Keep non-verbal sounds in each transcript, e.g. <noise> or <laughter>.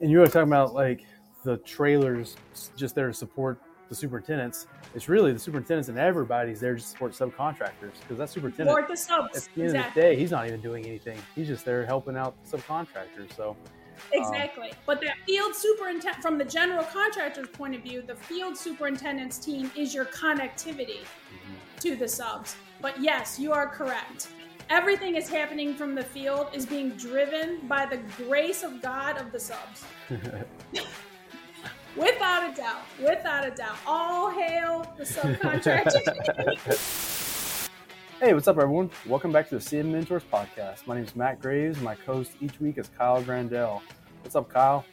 And you were talking about like the trailers just there to support the superintendents. It's really the superintendents and everybody's there to support subcontractors because that superintendent Support the subs. at the end Exactly. of the day he's not even doing anything. He's just there helping out the subcontractors. So um, Exactly. but that field superintendent, from the general contractor's point of view, the field superintendent's team is your connectivity mm-hmm. to the subs. But yes, you are correct. Everything is happening from the field is being driven by the grace of God of the subs. <laughs> without a doubt. Without a doubt. All hail the subcontractor. <laughs> Hey, what's up, everyone? Welcome back to the CM Mentors podcast. My name is Matt Graves. My co host each week is Kyle Grandell. What's up, Kyle?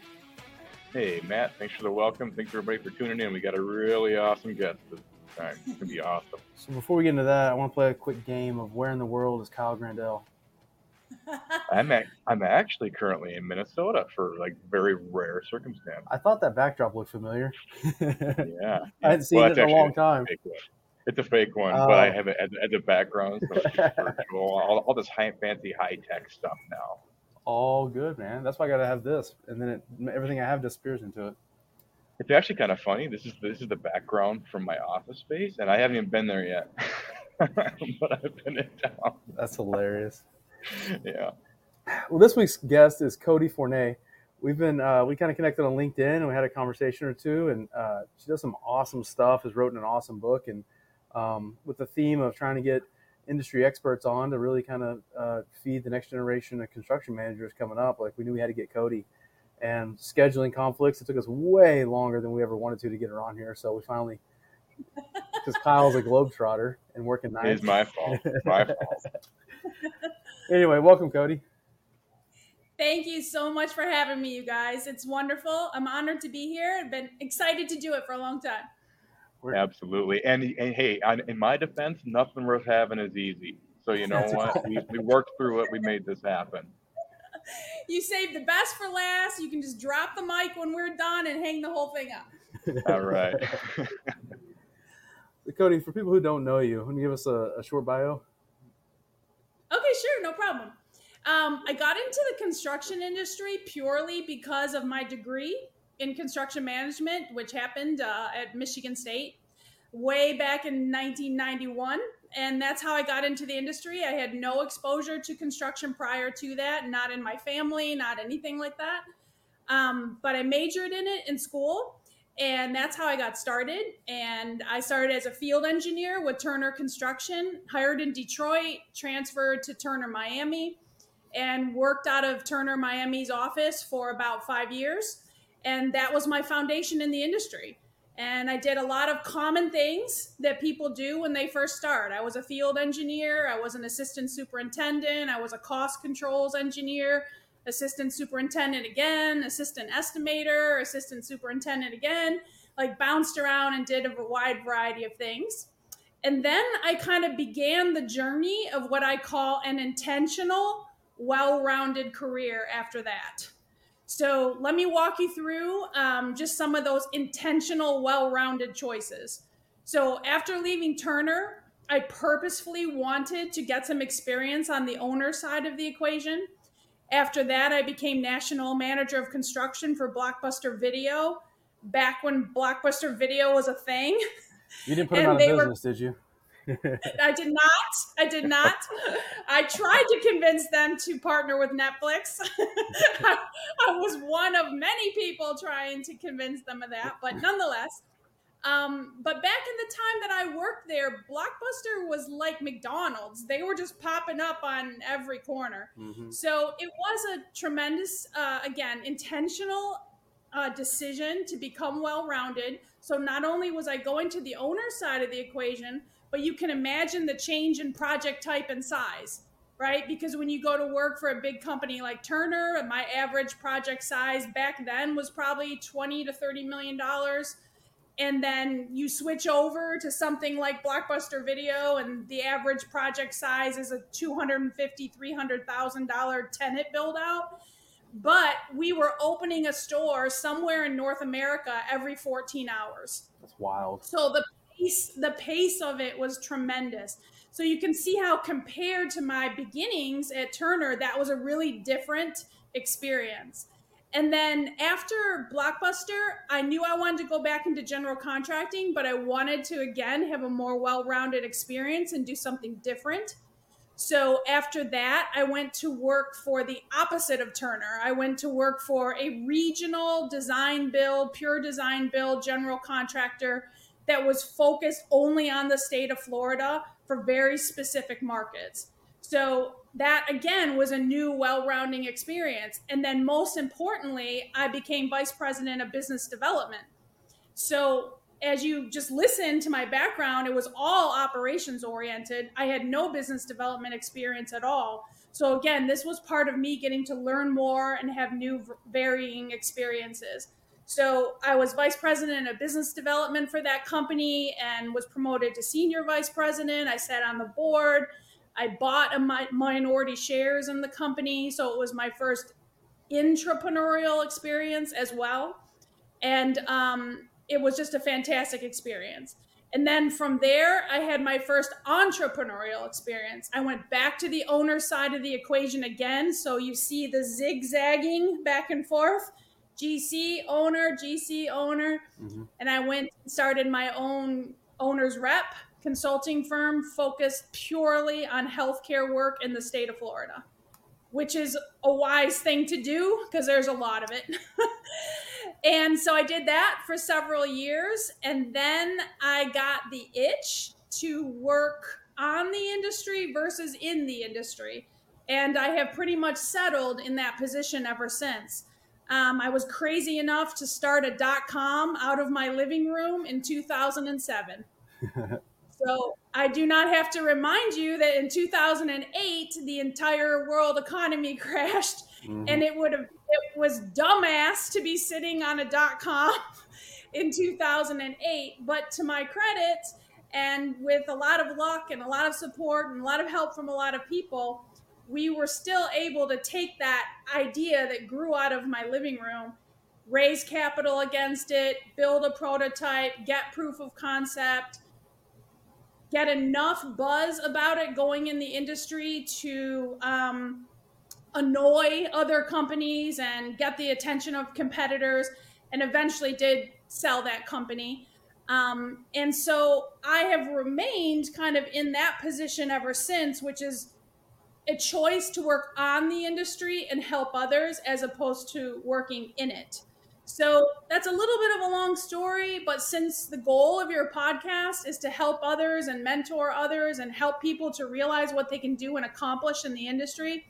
Hey, Matt, thanks for the welcome. Thanks everybody for tuning in. We got a really awesome guest It's to be awesome. So before we get into that, I want to play a quick game of where in the world is Kyle Grandell? <laughs> I'm, ac- I'm actually currently in Minnesota for like very rare circumstance. I thought that backdrop looked familiar. Yeah. <laughs> I hadn't seen Well, it in a long time. It's a fake one, but I Oh. have it as, as a background. So it's just <laughs> virtual. All, all this high, fancy high tech stuff now. All good, man. That's why I got to have this, and then it, everything I have disappears into it. It's actually kind of funny. This is this is the background from my office space, and I haven't even been there yet. <laughs> but I've been in town. That's hilarious. <laughs> Yeah. Well, this week's guest is Coty Fournier. We've been uh, we kind of connected on LinkedIn and we had a conversation or two, and uh, she does some awesome stuff. Has written an awesome book, and um, with the theme of trying to get industry experts on to really kind of uh, feed the next generation of construction managers coming up. Like we knew we had to get Coty, and scheduling conflicts. It took us way longer than we ever wanted to to get her on here, so we finally. <laughs> Because Kyle's a globetrotter and working It nights. is my fault. It's my <laughs> fault. anyway, welcome, Coty. Thank you so much for having me, you guys. It's wonderful. I'm honored to be here. I've been excited to do it for a long time. Absolutely. And, and hey, on, in my defense, nothing worth having is easy. So you know That's what? We, we worked through it. We made this happen. You saved the best for last. You can just drop the mic when we're done and hang the whole thing up. <laughs> All right. <laughs> Coty, for people who don't know you, can you give us a, a short bio? Okay, sure, no problem. Um, I got into the construction industry purely because of my degree in construction management, which happened uh, at Michigan State way back in 1991. And that's how I got into the industry. I had no exposure to construction prior to that, not in my family, not anything like that. Um, but I majored in it in school, and that's how I got started. And I started as a field engineer with Turner Construction, hired in Detroit, transferred to Turner Miami, and worked out of Turner Miami's office for about five years. And that was my foundation in the industry. And I did a lot of common things that people do when they first start. I was a field engineer, I was an assistant superintendent, I was a cost controls engineer, assistant superintendent again, assistant estimator, assistant superintendent again, like bounced around and did a wide variety of things. And then I kind of began the journey of what I call an intentional, well rounded career after that. So let me walk you through um, just some of those intentional, well rounded choices. So after leaving Turner, I purposefully wanted to get some experience on the owner side of the equation. After that, I became national manager of construction for Blockbuster Video back when Blockbuster Video was a thing. You didn't put <laughs> him out of were- business, did you? I did not. I did not. I tried to convince them to partner with Netflix. <laughs> I, I was one of many people trying to convince them of that, but nonetheless. Um, but back in the time that I worked there, Blockbuster was like McDonald's. They were just popping up on every corner. Mhm. So it was a tremendous, uh, again, intentional uh, decision to become well rounded. So not only was I going to the owner side of the equation, but you can imagine the change in project type and size, right? Because when you go to work for a big company like Turner, and my average project size back then was probably 20 to 30 million dollars. And then you switch over to something like Blockbuster Video, and the average project size is a $250,000, $300,000 tenant build out but we were opening a store somewhere in North America every 14 hours. That's wild. So the pace, the pace of it was tremendous. So you can see how compared to my beginnings at Turner, that was a really different experience. And then after Blockbuster, I knew I wanted to go back into general contracting, but I wanted to again have a more well rounded experience and do something different. So after that, I went to work for the opposite of Turner. I went to work for a regional design build, pure design build general contractor that was focused only on the state of Florida for very specific markets. So that again was a new well-rounding experience. And then most importantly, I became vice president of business development. So as you just listen to my background, it was all operations oriented. I had no business development experience at all. So again, this was part of me getting to learn more and have new varying experiences. So I was vice president of business development for that company and was promoted to senior vice president. I sat on the board. I bought a mi- minority shares in the company, so it was my first entrepreneurial experience as well. And um, it was just a fantastic experience. And then from there, I had my first entrepreneurial experience. I went back to the owner side of the equation again. So you see the zigzagging back and forth GC owner, GC owner. Mm-hmm. And I went and started my own owner's rep consulting firm focused purely on healthcare work in the state of Florida, which is a wise thing to do because there's a lot of it. <laughs> and so I did that for several years. And then I got the itch to work on the industry versus in the industry. And I have pretty much settled in that position ever since. Um, I was crazy enough to start a dot com out of my living room in 2007. <laughs> so I do not have to remind you that in 2008, the entire world economy <laughs> crashed mm-hmm. and it would have it was dumbass to be sitting on a dot com <laughs> in 2008 but to my credit and with a lot of luck and a lot of support and a lot of help from a lot of people we were still able to take that idea that grew out of my living room raise capital against it build a prototype get proof of concept get enough buzz about it going in the industry to um, annoy other companies and get the attention of competitors, and eventually did sell that company. Um, and so I have remained kind of in that position ever since, which is a choice to work on the industry and help others as opposed to working in it. So that's a little bit of a long story, but since the goal of your podcast is to help others and mentor others and help people to realize what they can do and accomplish in the industry,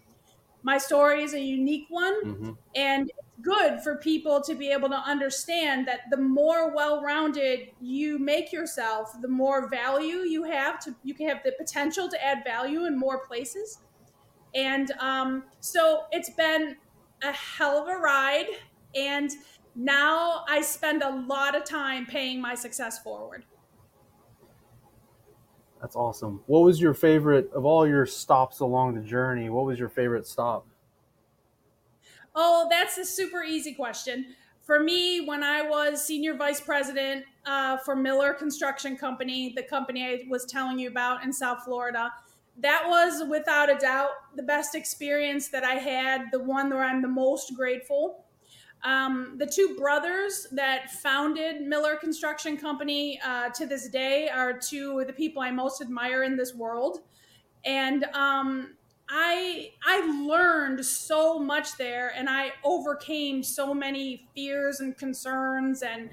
my story is a unique one mm-hmm. and it's good for people to be able to understand that the more well-rounded you make yourself the more value you have to you can have the potential to add value in more places and um, so it's been a hell of a ride and now i spend a lot of time paying my success forward that's awesome. What was your favorite of all your stops along the journey? What was your favorite stop? Oh, that's a super easy question. For me, when I was senior vice president uh, for Miller Construction Company, the company I was telling you about in South Florida, that was without a doubt the best experience that I had, the one where I'm the most grateful. Um, the two brothers that founded Miller Construction Company uh, to this day are two of the people I most admire in this world. And um, I I learned so much there, and I overcame so many fears and concerns, and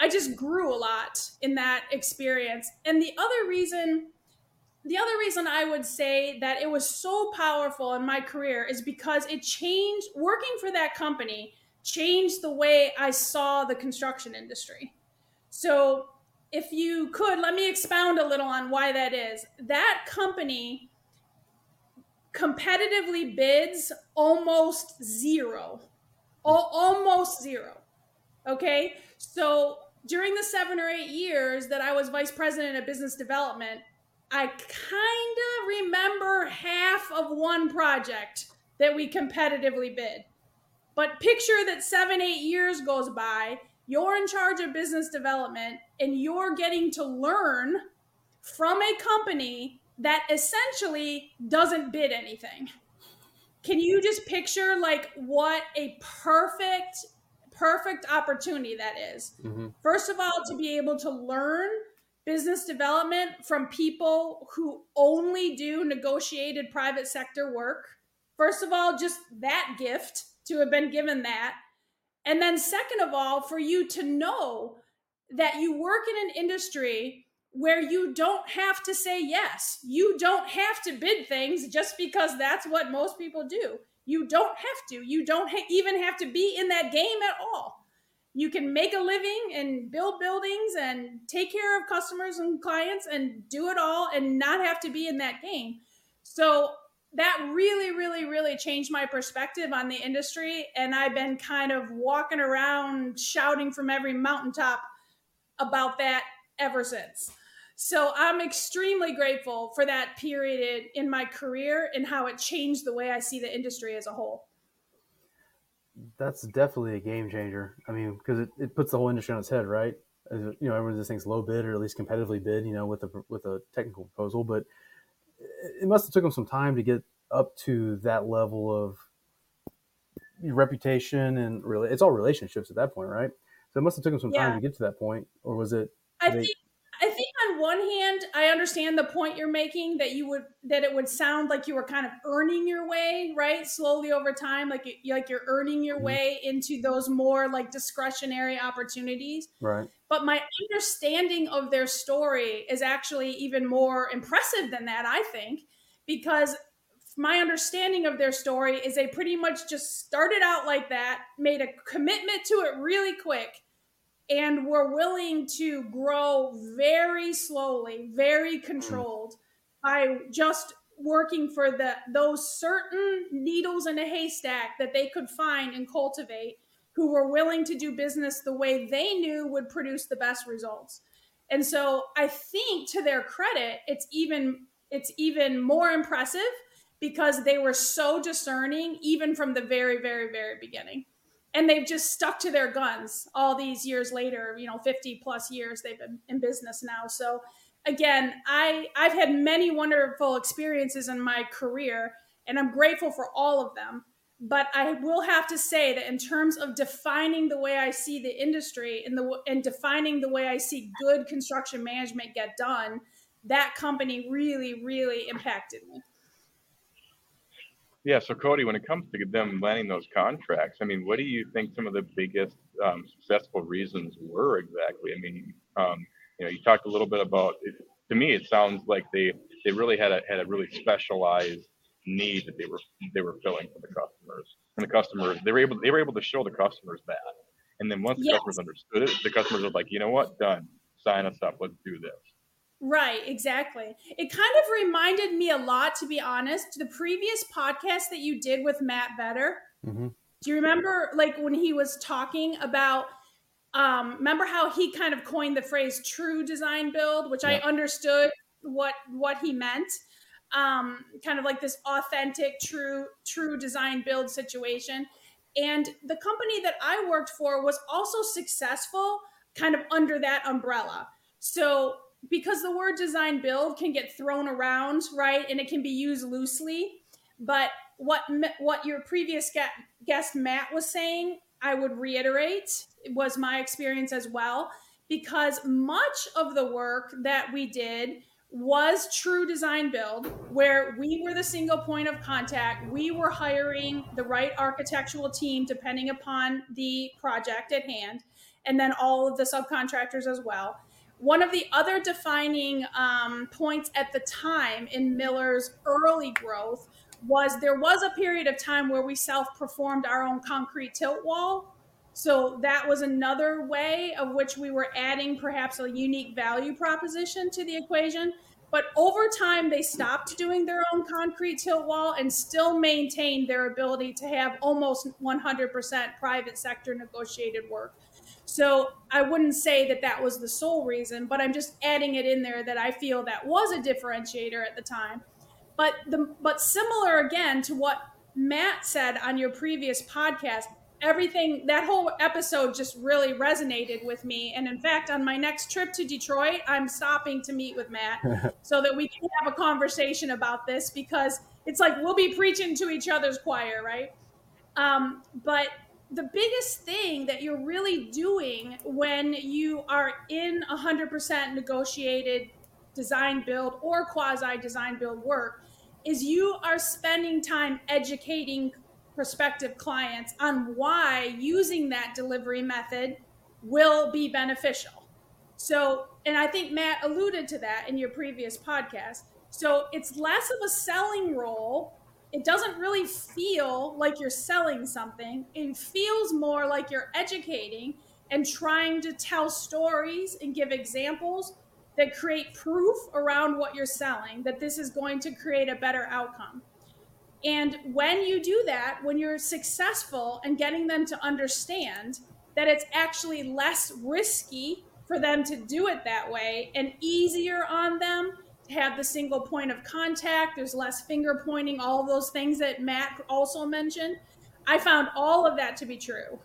I just grew a lot in that experience. And the other reason, the other reason I would say that it was so powerful in my career is because it changed working for that company changed the way I saw the construction industry. So, if you could, let me expound a little on why that is. That company competitively bids almost zero, almost zero. Okay. So, during the seven or eight years that I was vice president of business development, I kind of remember half of one project that we competitively bid. But picture that seven, eight years goes by, you're in charge of business development, and you're getting to learn from a company that essentially doesn't bid anything. can you just picture like what a perfect perfect opportunity that is? Mm-hmm. First of all, to be able to learn business development from people who only do negotiated private sector work. First of all, just that gift to have been given that. And then, second of all, for you to know that you work in an industry where you don't have to say yes. You don't have to bid things just because that's what most people do. You don't have to. You don't ha- even have to be in that game at all. You can make a living and build buildings and take care of customers and clients and do it all and not have to be in that game. So that really, really, really changed my perspective on the industry. And I've been kind of walking around shouting from every mountaintop about that ever since. So I'm extremely grateful for that period in my career and how it changed the way I see the industry as a whole. That's definitely a game changer. I mean, because it, it puts the whole industry on its head, right? As, you know, everyone just thinks low bid or at least competitively bid, you know, with a with a technical proposal. But it must have took them some time to get up to that level of reputation and really, it's all relationships at that point, right? So it must have taken some time to get to that point, or was it? I they, think I think on one hand, I understand the point you're making that you would that it would sound like you were kind of earning your way, right? Slowly over time, like you, like you're earning your mm-hmm. way into those more like discretionary opportunities. Right. But my understanding of their story is actually even more impressive than that, I think, because my understanding of their story is they pretty much just started out like that, made a commitment to it really quick and we're willing to grow very slowly, very controlled by just working for the those certain needles in a haystack that they could find and cultivate who were willing to do business the way they knew would produce the best results. And so I think to their credit, it's even it's even more impressive because they were so discerning even from the very very very beginning and they've just stuck to their guns all these years later you know 50 plus years they've been in business now. So again i i've had many wonderful experiences in my career and i'm grateful for all of them. But i will have to say that in terms of defining the way i see the industry and the and defining the way i see good construction management get done that company really really impacted me yeah. So Coty, when it comes to them landing those contracts, I mean, what do you think some of the biggest um, successful reasons were exactly? I mean, um, you know, you talked a little bit about. It, to me, it sounds like they they really had a had a really specialized need that they were they were filling for the customers, and the customers they were able they were able to show the customers that. And then once the yes. customers understood it, the customers were like, you know what, done, sign us up, let's do this. Right, exactly. It kind of reminded me a lot, to be honest, the previous podcast that you did with Matt Better. Mm-hmm. Do you remember, like, when he was talking about? Um, remember how he kind of coined the phrase "true design build," which yeah. I understood what what he meant. Um, kind of like this authentic, true, true design build situation. And the company that I worked for was also successful, kind of under that umbrella. So because the word design build can get thrown around, right? And it can be used loosely. But what what your previous guest Matt was saying, I would reiterate, was my experience as well because much of the work that we did was true design build where we were the single point of contact we were hiring the right architectural team depending upon the project at hand and then all of the subcontractors as well one of the other defining um, points at the time in Miller's early growth was there was a period of time where we self performed our own concrete tilt wall. So that was another way of which we were adding perhaps a unique value proposition to the equation. But over time, they stopped doing their own concrete tilt wall and still maintained their ability to have almost 100% private sector negotiated work. So I wouldn't say that that was the sole reason, but I'm just adding it in there that I feel that was a differentiator at the time. But the but similar again to what Matt said on your previous podcast, everything that whole episode just really resonated with me. And in fact, on my next trip to Detroit, I'm stopping to meet with Matt <laughs> so that we can have a conversation about this because it's like we'll be preaching to each other's choir, right? Um, but the biggest thing that you're really doing when you are in 100% negotiated design build or quasi design build work is you are spending time educating prospective clients on why using that delivery method will be beneficial. So, and I think Matt alluded to that in your previous podcast. So it's less of a selling role. It doesn't really feel like you're selling something. It feels more like you're educating and trying to tell stories and give examples that create proof around what you're selling that this is going to create a better outcome. And when you do that, when you're successful in getting them to understand that it's actually less risky for them to do it that way and easier on them have the single point of contact, there's less finger pointing, all those things that Matt also mentioned. I found all of that to be true.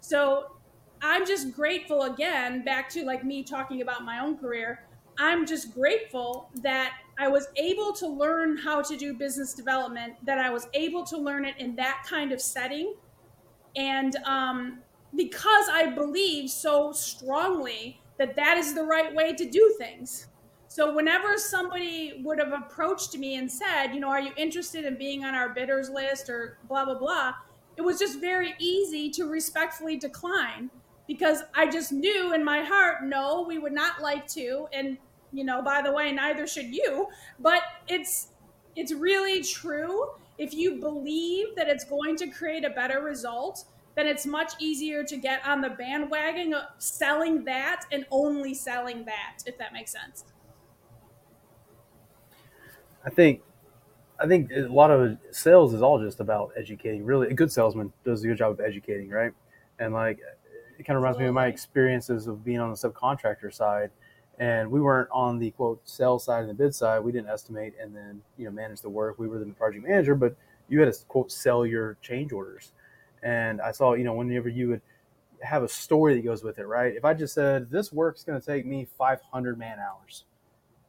So I'm just grateful again, back to like me talking about my own career. I'm just grateful that I was able to learn how to do business development, that I was able to learn it in that kind of setting. And um, because I believe so strongly that that is the right way to do things. So, whenever somebody would have approached me and said, you know, are you interested in being on our bidders list or blah, blah, blah, it was just very easy to respectfully decline because I just knew in my heart, no, we would not like to. And, you know, by the way, neither should you. But it's it's really true. If you believe that it's going to create a better result, then it's much easier to get on the bandwagon of selling that and only selling that, if that makes sense. I think I think a lot of sales is all just about educating. Really, a good salesman does a good job of educating, right? And like it kind of reminds me of my experiences of being on the subcontractor side and we weren't on the quote sales side and the bid side. We didn't estimate and then you know manage the work. We were the project manager but you had to quote sell your change orders. And i saw you know whenever you would have a story that goes with it right? If i just said this work's going to take me 500 man hours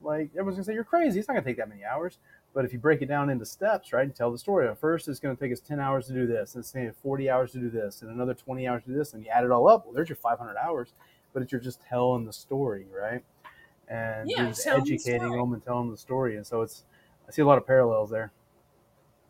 like everyone's going to say you're crazy it's not going to take that many hours but if you break it down into steps, right, and tell the story, at first it's going to take us 10 hours to do this, and it's going to take 40 hours to do this, and another 20 hours to do this, and you add it all up, well, there's your 500 hours, but it's you're just telling the story, right? And yeah, just educating the them and telling the story. And so it's, I see a lot of parallels there.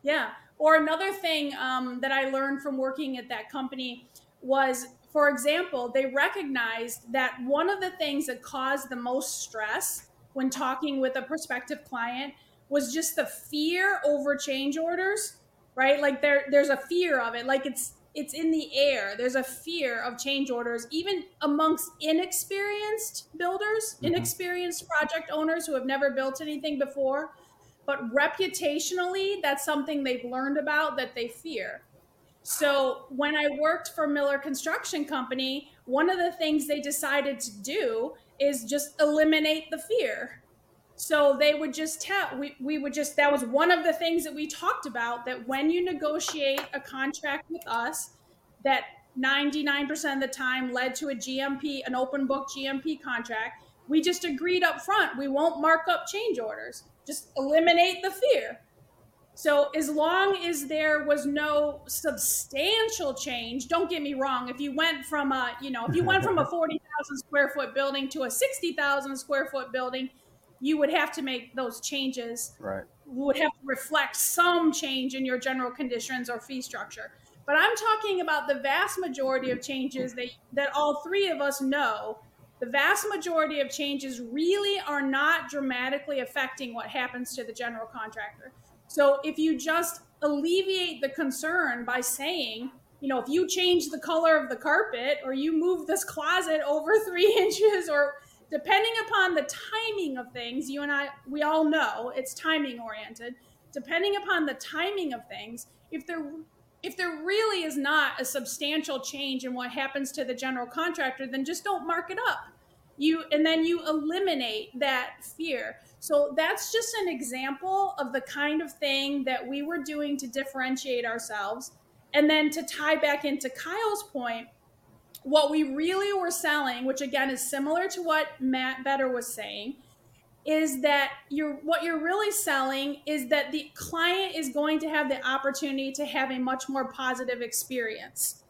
Yeah. Or another thing um, that I learned from working at that company was, for example, they recognized that one of the things that caused the most stress when talking with a prospective client was just the fear over change orders, right? Like there there's a fear of it. Like it's it's in the air. There's a fear of change orders, even amongst inexperienced builders, mm-hmm. inexperienced project owners who have never built anything before. But reputationally, that's something they've learned about that they fear. So when I worked for Miller Construction Company, one of the things they decided to do is just eliminate the fear so they would just tell, we, we would just, that was one of the things that we talked about that when you negotiate a contract with us, that 99% of the time led to a GMP, an open book GMP contract. We just agreed up front, we won't mark up change orders, just eliminate the fear. So as long as there was no substantial change, don't get me wrong. If you went from a, you know, if you went from a <laughs> 40,000 square foot building to a 60,000 square foot building, you would have to make those changes. Right. Would have to reflect some change in your general conditions or fee structure. But I'm talking about the vast majority of changes that that all three of us know. The vast majority of changes really are not dramatically affecting what happens to the general contractor. So if you just alleviate the concern by saying, you know, if you change the color of the carpet or you move this closet over <laughs> three inches or depending upon the timing of things, you and I, we all know it's timing oriented. Depending upon the timing of things, if there if there really is not a substantial change in what happens to the general contractor, then just don't mark it up. You and then you eliminate that fear. So that's just an example of the kind of thing that we were doing to differentiate ourselves. And then to tie back into Kyle's point, what we really were selling, which again is similar to what Matt Better was saying, is that you're what you're really selling is that the client is going to have the opportunity to have a much more positive experience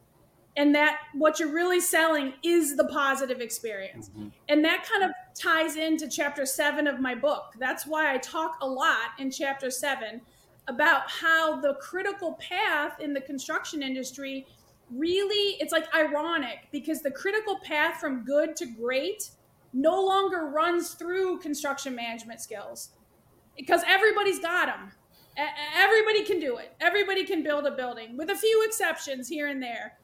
and that what you're really selling is the positive experience. Mm-hmm. and that kind of ties into chapter 7 of my book. That's why i talk a lot in chapter 7 about how the critical path in the construction industry really it's like ironic because the critical path from good to great no longer runs through construction management skills because everybody's got them everybody can do it. Everybody can build a building with a few exceptions here and there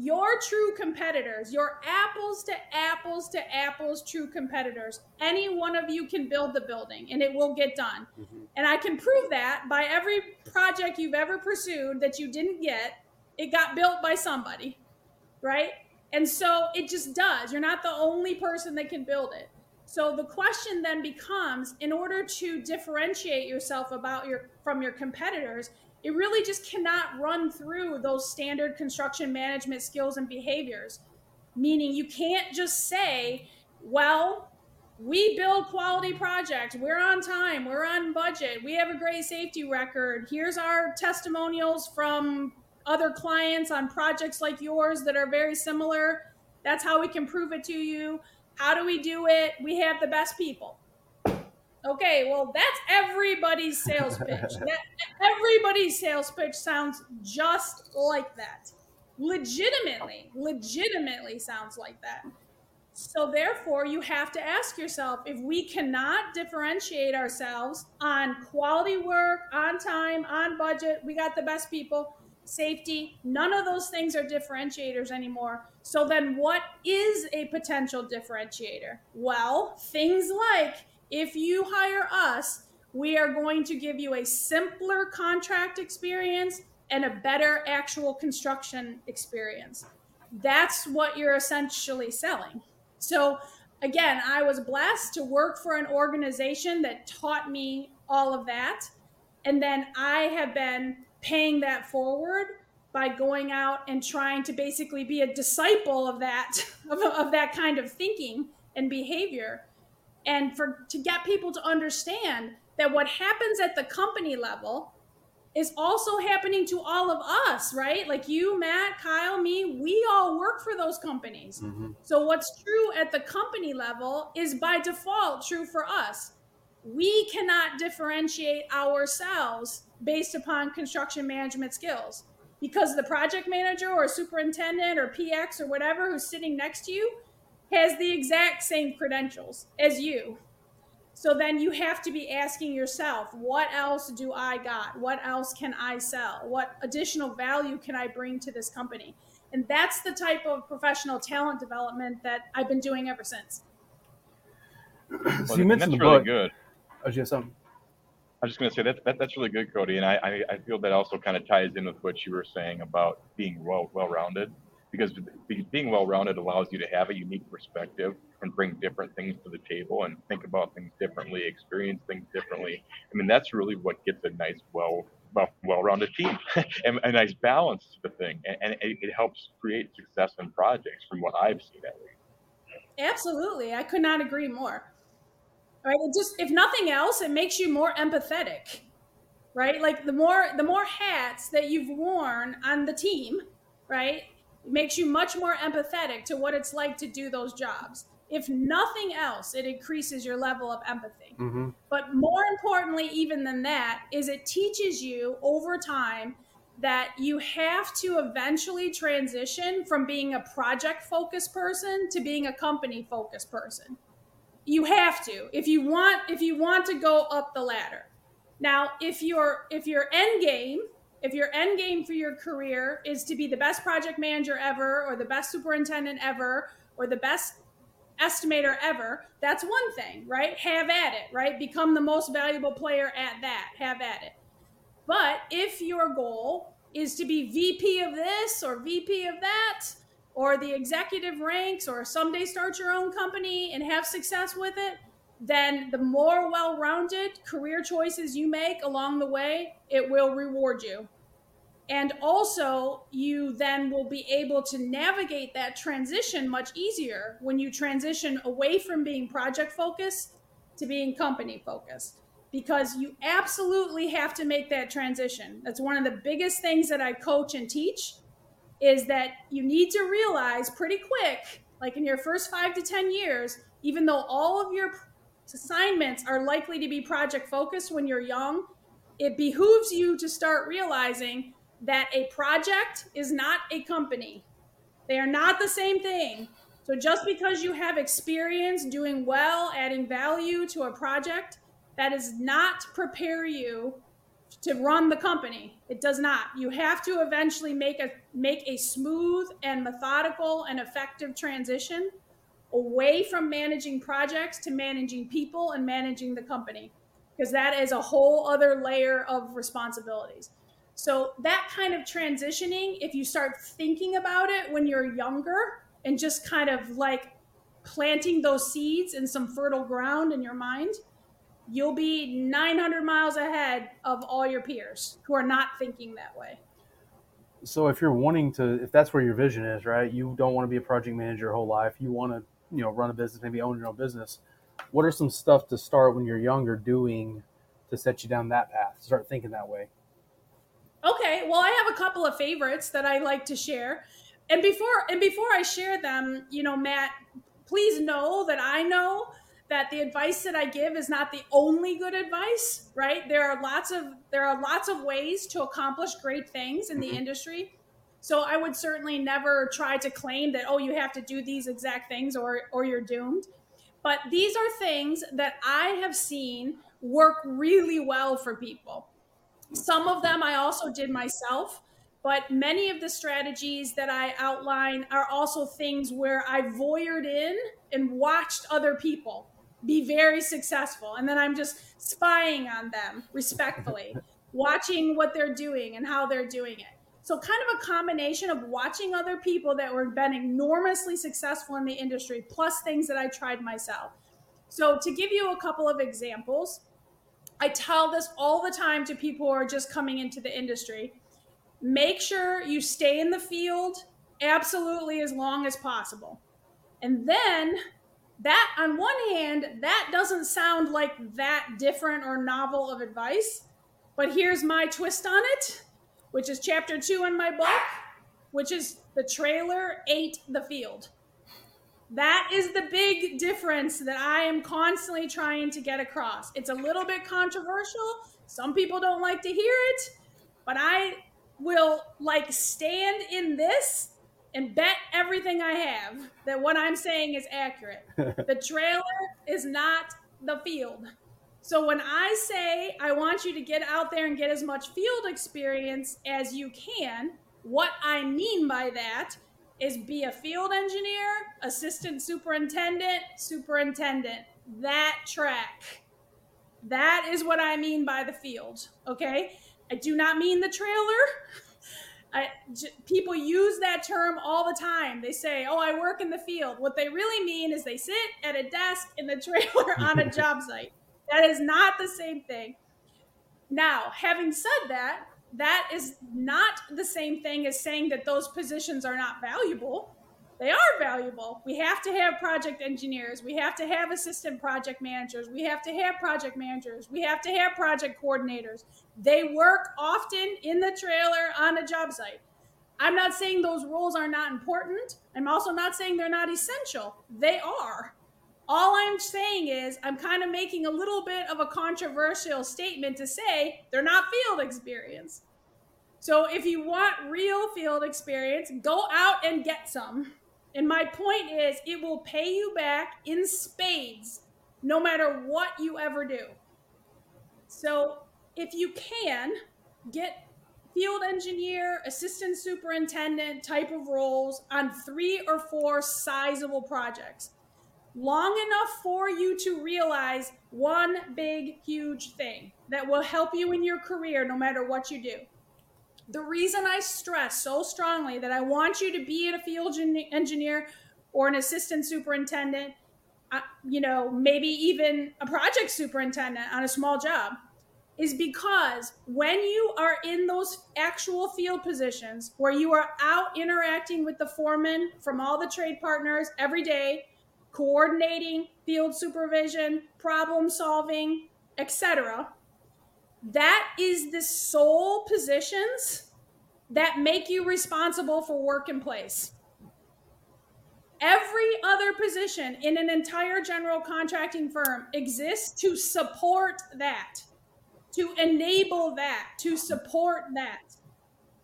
your true competitors, your apples to apples to apples true competitors, any one of you can build the building and it will get done. Mm-hmm. And I can prove that by every project you've ever pursued that you didn't get, it got built by somebody, right? And so it just does. You're not the only person that can build it. So the question then becomes in order to differentiate yourself about your from your competitors, it really just cannot run through those standard construction management skills and behaviors. Meaning, you can't just say, well, we build quality projects. We're on time. We're on budget. We have a great safety record. Here's our testimonials from other clients on projects like yours that are very similar. That's how we can prove it to you. How do we do it? We have the best people. Okay, well, that's everybody's sales <laughs> pitch. that, everybody's sales pitch sounds just like that. Legitimately, legitimately sounds like that. So, therefore, you have to ask yourself if we cannot differentiate ourselves on quality work, on time, on budget, we got the best people, safety, none of those things are differentiators anymore. So, then what is a potential differentiator? Well, things like if you hire us, we are going to give you a simpler contract experience and a better actual construction experience. That's what you're essentially selling. So, again, I was blessed to work for an organization that taught me all of that. And then I have been paying that forward by going out and trying to basically be a disciple of that <laughs> of, of that kind of thinking and behavior and for to get people to understand that what happens at the company level is also happening to all of us, right? Like you, Matt, Kyle, me, we all work for those companies. Mm-hmm. So what's true at the company level is by default true for us. We cannot differentiate ourselves based upon construction management skills because the project manager or superintendent or PX or whatever who's sitting next to you has the exact same credentials as you. So then you have to be asking yourself, what else do I got? What else can I sell? What additional value can I bring to this company? And that's the type of professional talent development that I've been doing ever since. so you mentioned the really book. good. Oh, you something? I was just going to say that, that that's really good, Coty, and I, I, I feel that also kind of ties in with what you were saying about being well well rounded because being well-rounded allows you to have a unique perspective and bring different things to the table and think about things differently, experience things differently. I mean, that's really what gets a nice, well, well, well-rounded team <laughs> and a nice balance to the thing, and, and it, it, helps create success in projects, from what I've seen at least. Absolutely, I could not agree more. Right, it just if nothing else, it makes you more empathetic. Right, like the more the more hats that you've worn on the team, right, makes you much more empathetic to what it's like to do those jobs. If nothing else, it increases your level of empathy. Mm-hmm. But more importantly, even than that, is it teaches you over time that you have to eventually transition from being a project focused person to being a company focused person. You have to if you want if you want to go up the ladder. Now, if your if your end game if your end game for your career is to be the best project manager ever or the best superintendent ever or the best estimator ever that's one thing right? Have at it right? Become the most valuable player at that. Have at it. But if your goal is to be vp of this or vp of that or the executive ranks or someday start your own company and have success with it then the more well rounded career choices you make along the way, it will reward you. And also, you then will be able to navigate that transition much easier when you transition away from being project focused to being company focused because you absolutely have to make that transition. That's one of the biggest things that I coach and teach is that you need to realize pretty quick, like in your first five to 10 years, even though all of your assignments are likely to be project focused when you're young, it behooves you to start realizing that a project is not a company. They are not the same thing. So just because you have experience doing well, adding value to a project, that does not prepare you to run the company. It does not. You have to eventually make a make a smooth and methodical and effective transition away from managing projects to managing people and managing the company because that is a whole other layer of responsibilities. So that kind of transitioning, if you start thinking about it when you're younger and just kind of like planting those seeds in some fertile ground in your mind, you'll be 900 miles ahead of all your peers who are not thinking that way. So if you're wanting to, if that's where your vision is, right? You don't want to be a project manager your whole life. You want to, you know, run a business, maybe own your own business. What are some stuff to start when you're younger doing to set you down that path? Start thinking that way. Okay, well, I have a couple of favorites that I like to share. And before and before I share them, you know, Matt, please know that I know that the advice that I give is not the only good advice, right? There are lots of there are lots of ways to accomplish great things in the mm-hmm. industry. So I would certainly never try to claim that oh you have to do these exact things or or you're doomed. But these are things that I have seen work really well for people. Some of them I also did myself, but many of the strategies that I outline are also things where I voyeured in and watched other people be very successful. And then I'm just spying on them respectfully, <laughs> watching what they're doing and how they're doing it. So, kind of a combination of watching other people that were been enormously successful in the industry, plus things that I tried myself. So, to give you a couple of examples, I tell this all the time to people who are just coming into the industry. Make sure you stay in the field absolutely as long as possible. And then that on one hand that doesn't sound like that different or novel of advice but here's my twist on it which is chapter two in my book which is the trailer ate the field that is the big difference that i am constantly trying to get across it's a little bit controversial some people don't like to hear it but i will like stand in this and bet everything I have that what I'm saying is accurate. <laughs> the trailer is not the field. So when I say I want you to get out there and get as much field experience as you can, what I mean by that is be a field engineer, assistant superintendent, superintendent, that track. That is what I mean by the field, okay? I do not mean the trailer. <laughs> I, j- people use that term all the time. They say, "Oh, I work in the field." What they really mean is they sit at a desk in the <laughs> trailer on a <laughs> job site. That is not the same thing. Now, having said that, that is not the same thing as saying that those positions are not valuable they are valuable. We have to have project engineers. We have to have assistant project managers. We have to have project managers. We have to have project coordinators. They work often in the trailer on a job site. I'm not saying those roles are not important. I'm also not saying they're not essential. They are. All I'm saying is I'm kind of making a little bit of a controversial statement to say they're not field experience. So if you want real field experience, go out and get some. And my point is, it will pay you back in spades no matter what you ever do. So if you can, get field engineer, assistant superintendent type of roles on three or four sizable projects. Long enough for you to realize one big, huge thing that will help you in your career no matter what you do. The reason I stress so strongly that I want you to be a field engineer or an assistant superintendent, uh, you know, maybe even a project superintendent on a small job, is because when you are in those actual field positions where you are out interacting with the foreman from all the trade partners every day, coordinating, field supervision, problem solving, etc. That is the sole positions that make you responsible for work in place. Every other position in an entire general contracting firm exists to support that, to enable that, to support that.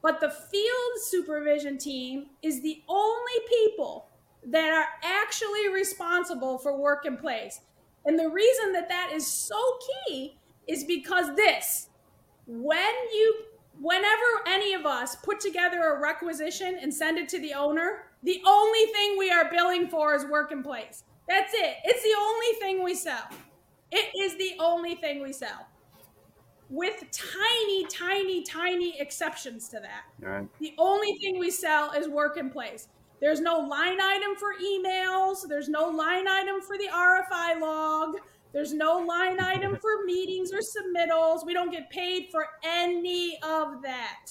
But the field supervision team is the only people that are actually responsible for work in place. And the reason that that is so key is because this when you whenever any of us put together a requisition and send it to the owner, the only thing we are billing for is work in place. That's it. It's the only thing we sell. It is the only thing we sell. With tiny, tiny, tiny exceptions to that. Right. The only thing we sell is work in place. There's no line item for emails. There's no line item for the RFI log. There's no line item <laughs> for meetings or submittals. We don't get paid for any of that.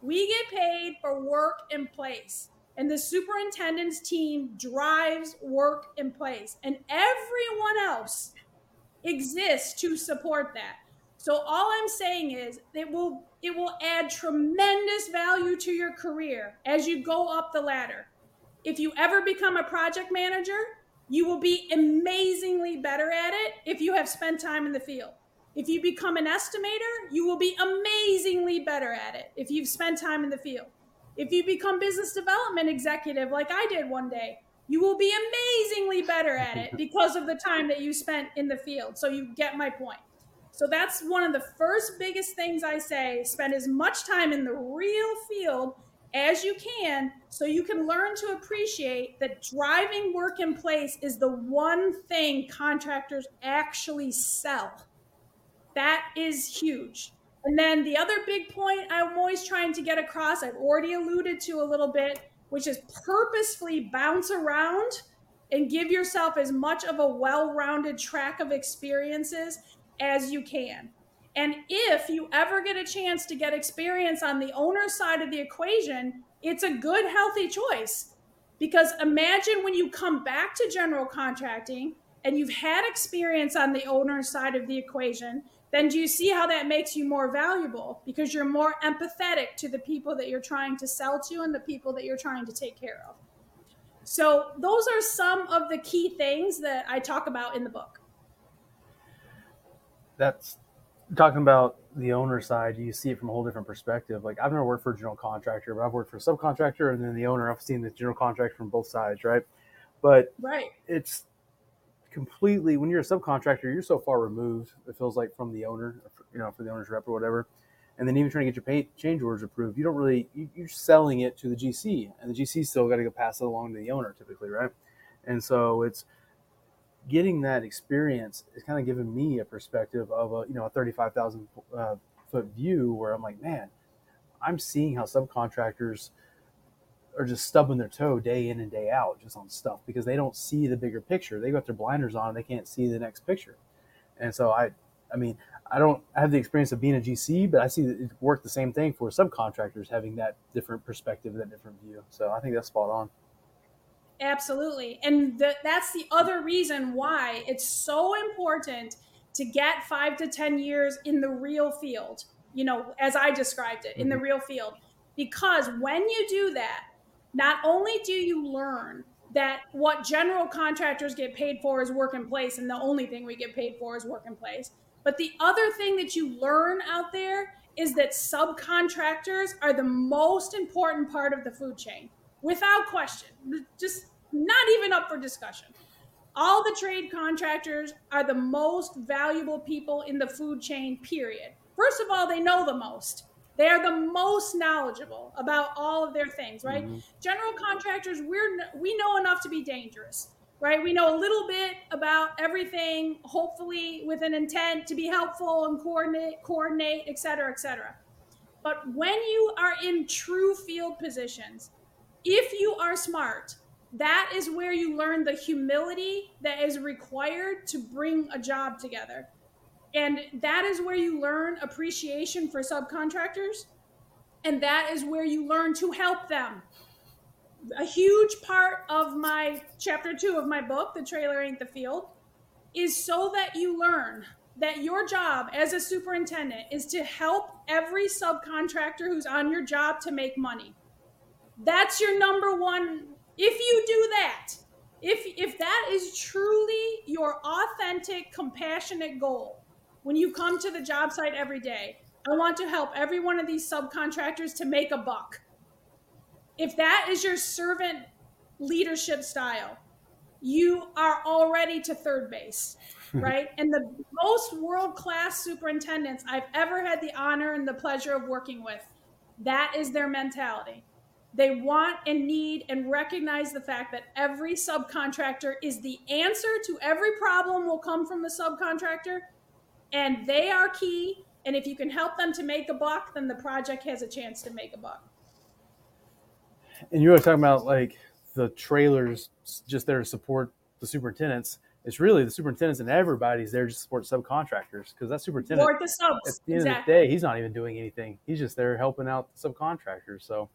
We get paid for work in place. And the superintendent's team drives work in place. And everyone else exists to support that. So all I'm saying is it will it will add tremendous value to your career as you go up the ladder. If you ever become a project manager, you will be amazingly better at it if you have spent time in the field. If you become an estimator, you will be amazingly better at it if you've spent time in the field. If you become business development executive like I did one day, you will be amazingly better at it <laughs> because of the time that you spent in the field. So you get my point. So that's one of the first biggest things I say spend as much time in the real field as you can so you can learn to appreciate that driving work in place is the one thing contractors actually sell. That is huge. And then the other big point I'm always trying to get across, I've already alluded to a little bit, which is purposefully bounce around and give yourself as much of a well rounded track of experiences as you can. And if you ever get a chance to get experience on the owner side of the equation, it's a good, healthy choice. Because imagine when you come back to general contracting and you've had experience on the owner side of the equation, then do you see how that makes you more valuable? Because you're more empathetic to the people that you're trying to sell to and the people that you're trying to take care of. So, those are some of the key things that I talk about in the book. That's talking about the owner side, you see it from a whole different perspective. Like I've never worked for a general contractor, but I've worked for a subcontractor and then the owner. I've seen the general contractor from both sides, right? But right, it's completely when you're a subcontractor, you're so far removed. It feels like from the owner, you know, for the owner's rep or whatever. And then even trying to get your pay, change orders approved, you don't really you, you're selling it to the GC, and the GC still got to go pass it along to the owner typically, right? And so it's getting that experience is kind of giving me a perspective of a you know a 35,000 uh, foot view where I'm like, man, I'm seeing how subcontractors are just stubbing their toe day in and day out just on stuff because they don't see the bigger picture. They got their blinders on, they can't see the next picture. And so I, I mean, I don't have the experience of being a GC, but I see it work the same thing for subcontractors having that different perspective, that different view. So I think that's spot on. Absolutely. And the, that's the other reason why it's so important to get five to 10 years in the real field, you know, as I described it, in the mm-hmm. real field. Because when you do that, not only do you learn that what general contractors get paid for is work in place, and the only thing we get paid for is work in place, but the other thing that you learn out there is that subcontractors are the most important part of the food chain without question. Just not even up for discussion. All the trade contractors are the most valuable people in the food chain, period. First of all, they know the most. They are the most knowledgeable about all of their things, right? Mm-hmm. General contractors, we're we know enough to be dangerous, right? We know a little bit about everything, hopefully with an intent to be helpful and coordinate, coordinate, et cetera, et cetera. But when you are in true field positions, if you are smart, that is where you learn the humility that is required to bring a job together. And that is where you learn appreciation for subcontractors. And that is where you learn to help them. a huge part of my chapter two of my book, The Trailer Ain't the Field, is so that you learn that your job as a superintendent is to help every subcontractor who's on your job to make money. That's your number one. If you do that, if if that is truly your authentic, compassionate goal, when you come to the job site every day, I want to help every one of these subcontractors to make a buck. If that is your servant leadership style, you are already to third base, <laughs> right? and the most world class superintendents I've ever had the honor and the pleasure of working with, that is their mentality. They want and need and recognize the fact that every subcontractor is the answer to every problem will come from the subcontractor, and they are key. And if you can help them to make a buck, then the project has a chance to make a buck. And you were talking about like the trailers just there to support the superintendents. It's really the superintendents and everybody's there to support subcontractors because that superintendent the subs. at the end exactly. of the day, he's not even doing anything. He's just there helping out the subcontractors. So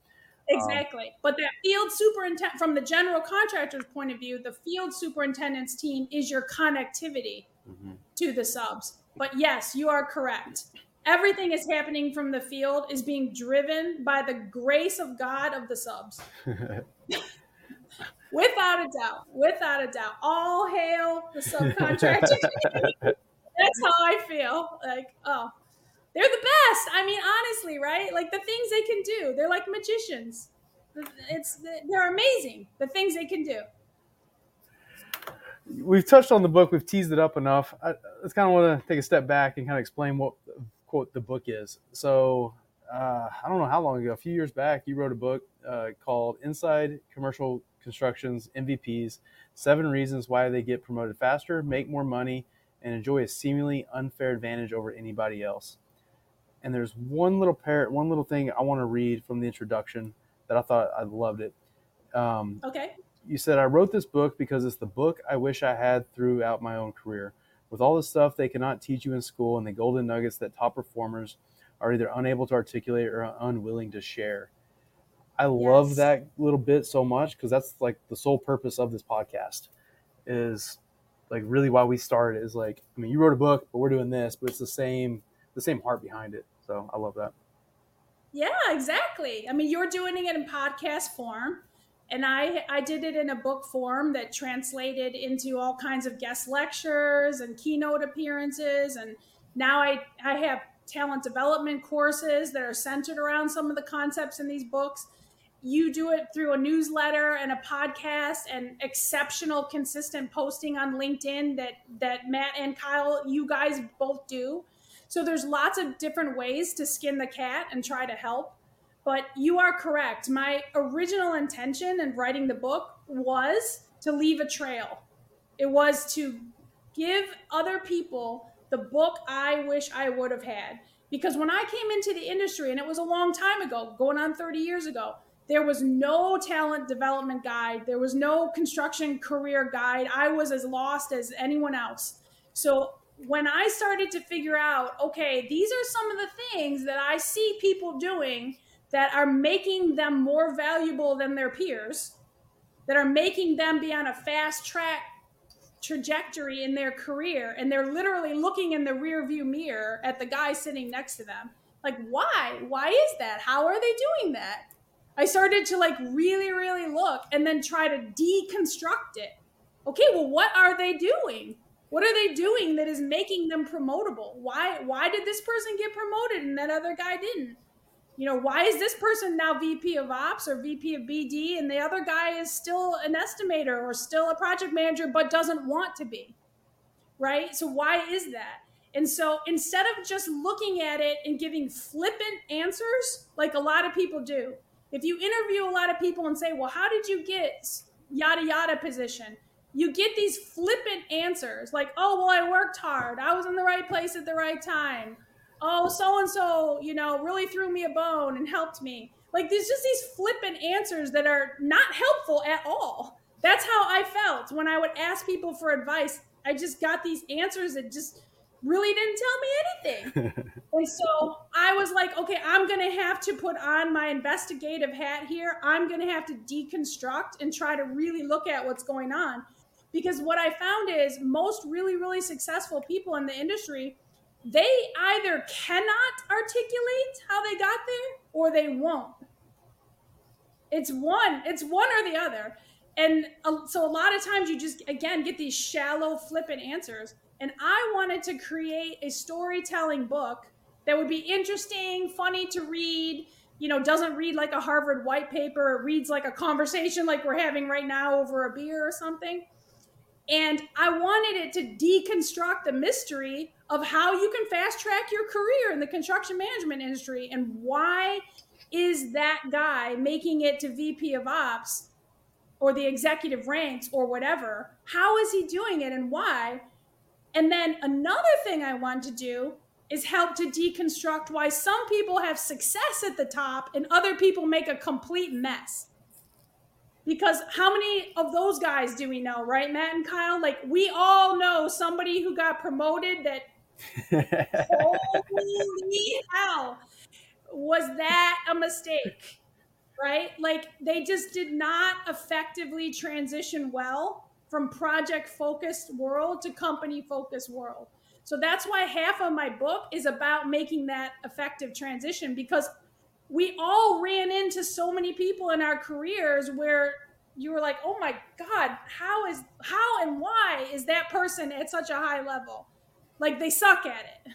Um, exactly. but that field superintendent, from the general contractor's point of view, the field superintendent's team is your connectivity mm-hmm. to the subs. But yes, you are correct. Everything is happening from the field is being driven by the grace of God of the subs. <laughs> Without a doubt. Without a doubt. All hail the subcontractor. <laughs> That's how I feel. Like, oh, they're the best. I mean, honestly, right? Like the things they can do, they're like magicians. It's they're amazing. The things they can do. we've touched on the book. We've teased it up enough. I, just kind of want to take a step back and kind of explain what quote the book is. So uh, I don't know how long ago, a few years back, you wrote a book uh, called "Inside Commercial Construction's MVPs: Seven Reasons Why They Get Promoted Faster, Make More Money, and Enjoy a Seemingly Unfair Advantage Over Anybody Else." And there's one little parrot, one little thing I want to read from the introduction that I thought I loved it. Um, Okay. you said I wrote this book because it's the book I wish I had throughout my own career. With all the stuff they cannot teach you in school and the golden nuggets that top performers are either unable to articulate or unwilling to share. I love that little bit so much because that's like the sole purpose of this podcast is like really why we started is like I mean you wrote a book but we're doing this but it's the same the same heart behind it. So I love that. Yeah, exactly. I mean, you're doing it in podcast form, and I I did it in a book form that translated into all kinds of guest lectures and keynote appearances, and now I I have talent development courses that are centered around some of the concepts in these books. You do it through a newsletter and a podcast and exceptional consistent posting on LinkedIn that that Matt and Kyle you guys both do. So there's lots of different ways to skin the cat and try to help. But you are correct. My original intention in writing the book was to leave a trail. It was to give other people the book I wish I would have had. Because when I came into the industry, and it was a long time ago, going on 30 years ago, there was no talent development guide. There was no construction career guide. I was as lost as anyone else. So when I started to figure out, okay, these are some of the things that I see people doing that are making them more valuable than their peers, that are making them be on a fast track trajectory in their career, and they're literally looking in the rear view mirror at the guy sitting next to them. Like, why? Why is that? How are they doing that? I started to like really, really look and then try to deconstruct it. Okay, well, what are they doing? What are they doing that is making them promotable? Why why did this person get promoted and that other guy didn't? You know, why is this person now VP of Ops or VP of BD and the other guy is still an estimator or still a project manager but doesn't want to be? Right? So why is that? And so instead of just looking at it and giving flippant answers like a lot of people do, if you interview a lot of people and say, "Well, how did you get yada yada position?" You get these flippant answers like, oh, well, I worked hard. I was in the right place at the right time. Oh, so and so, you know, really threw me a bone and helped me. Like, there's just these flippant answers that are not helpful at all. That's how I felt when I would ask people for advice. I just got these answers that just really didn't tell me anything. <laughs> And so I was like, okay, I'm going to have to put on my investigative hat here. I'm going to have to deconstruct and try to really look at what's going on. Because what I found is most really, really successful people in the industry, they either cannot articulate how they got there or they won't. It's one, it's one or the other. And so a lot of times you just, again, get these shallow, flippant answers. And I wanted to create a storytelling book that would be interesting, funny to read, you know, doesn't read like a Harvard white paper, it reads like a conversation like we're having right now over a beer or something. And I wanted it to deconstruct the mystery of how you can fast track your career in the construction management industry and why is that guy making it to VP of Ops or the executive ranks or whatever? How is he doing it and why? And then another thing I want to do is help to deconstruct why some people have success at the top and other people make a complete mess. Because how many of those guys do we know, right, Matt and Kyle? Like, we all know somebody who got promoted that, <laughs> holy hell, was that a mistake, right? Like, they just did not effectively transition well from project focused world to company focused world. So that's why half of my book is about making that effective transition because we all ran into so many people in our careers where you were like, "Oh my god, how is how and why is that person at such a high level? Like they suck at it."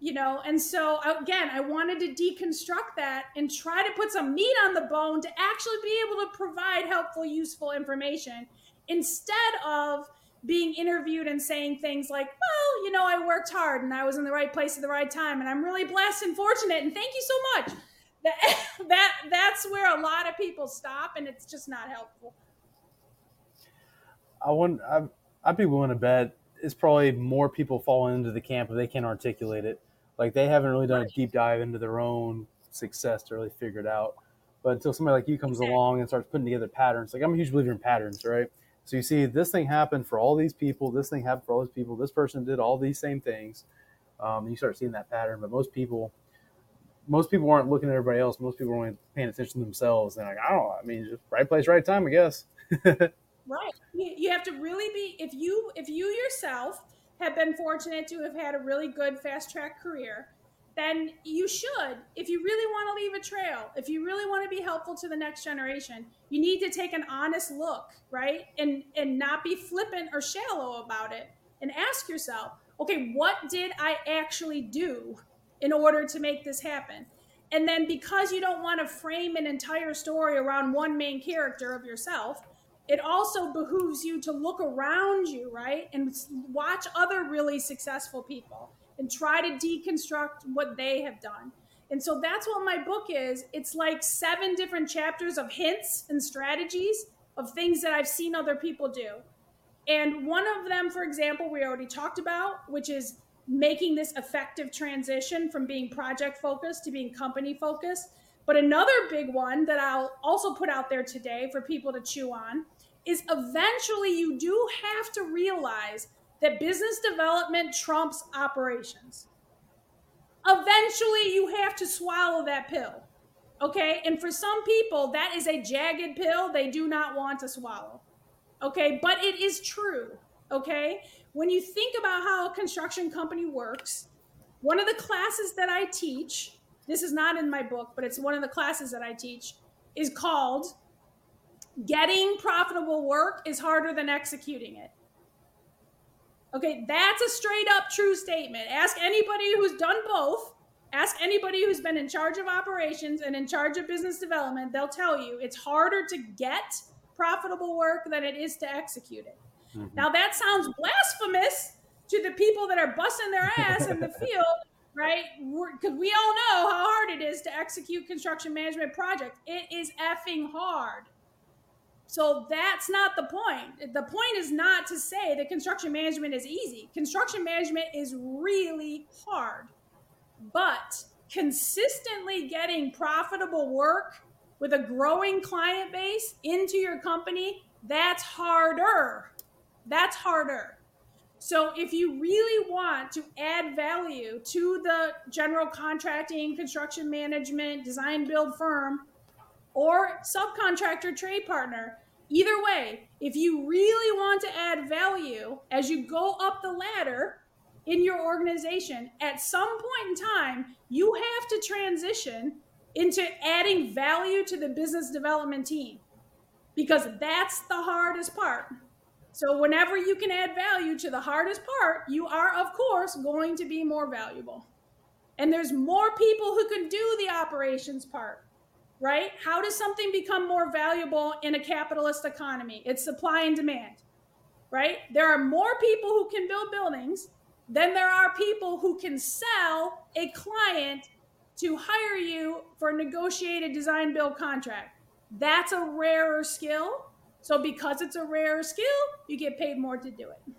You know, and so again, I wanted to deconstruct that and try to put some meat on the bone to actually be able to provide helpful, useful information instead of being interviewed and saying things like, well, you know, I worked hard and I was in the right place at the right time and I'm really blessed and fortunate and thank you so much. That, <laughs> that that's where a lot of people stop and it's just not helpful. I wouldn't I'd, I'd be willing to bet it's probably more people falling into the camp if they can't articulate it. Like they haven't really done a deep dive into their own success to really figure it out. But until somebody like you comes exactly. along and starts putting together patterns, like I'm a huge believer in patterns, right? So you see, this thing happened for all these people. This thing happened for all these people. This person did all these same things. Um, you start seeing that pattern. But most people, most people aren't looking at everybody else. Most people are only paying attention to themselves. And like, I don't know. I mean, just right place, right time, I guess. <laughs> right. You have to really be if you if you yourself have been fortunate to have had a really good fast track career then you should, if you really want to leave a trail, if you really want to be helpful to the next generation, you need to take an honest look, right? And and not be flippant or shallow about it and ask yourself, okay, what did I actually do in order to make this happen? And then because you don't want to frame an entire story around one main character of yourself, it also behooves you to look around you, right? And watch other really successful people and try to deconstruct what they have done. And so that's what my book is. It's like seven different chapters of hints and strategies of things that I've seen other people do. And one of them, for example, we already talked about, which is making this effective transition from being project focused to being company focused. But another big one that I'll also put out there today for people to chew on is eventually you do have to realize that business development trumps operations. Eventually, you have to swallow that pill. Okay. And for some people, that is a jagged pill they do not want to swallow. Okay. But it is true. Okay. When you think about how a construction company works, one of the classes that I teach, this is not in my book, but it's one of the classes that I teach, is called Getting Profitable Work is Harder Than Executing It. Okay, that's a straight up true statement. Ask anybody who's done both. Ask anybody who's been in charge of operations and in charge of business development. They'll tell you it's harder to get profitable work than it is to execute it. Mm-hmm. Now, that sounds blasphemous to the people that are busting their ass in the <laughs> field, right? Because we all know how hard it is to execute construction management projects. It is effing hard. So that's not the point. The point is not to say that construction management is easy. Construction management is really hard. But consistently getting profitable work with a growing client base into your company, that's harder. That's harder. So if you really want to add value to the general contracting, construction management, design build firm, or subcontractor trade partner, either way, if you really want to add value as you go up the ladder in your organization, at some point in time, you have to transition into adding value to the business development team because that's the hardest part. So, whenever you can add value to the hardest part, you are, of course, going to be more valuable. And there's more people who can do the operations part, right? How does something become more valuable in a capitalist economy? It's supply and demand, right? There are more people who can build buildings than there are people who can sell a client to hire you for a negotiated design build contract. That's a rarer skill. So because it's a rare skill, you get paid more to do it.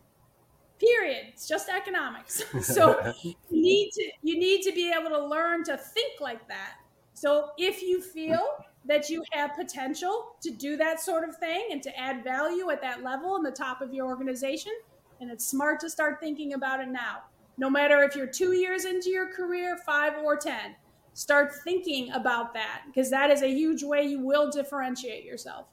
Period. It's just economics. <laughs> so <laughs> you need to you need to be able to learn to think like that. So if you feel that you have potential to do that sort of thing and to add value at that level in the top of your organization, and it's smart to start thinking about it now. No matter if you're 2 years into your career, 5 or 10 start thinking about that because that is a huge way you will differentiate yourself.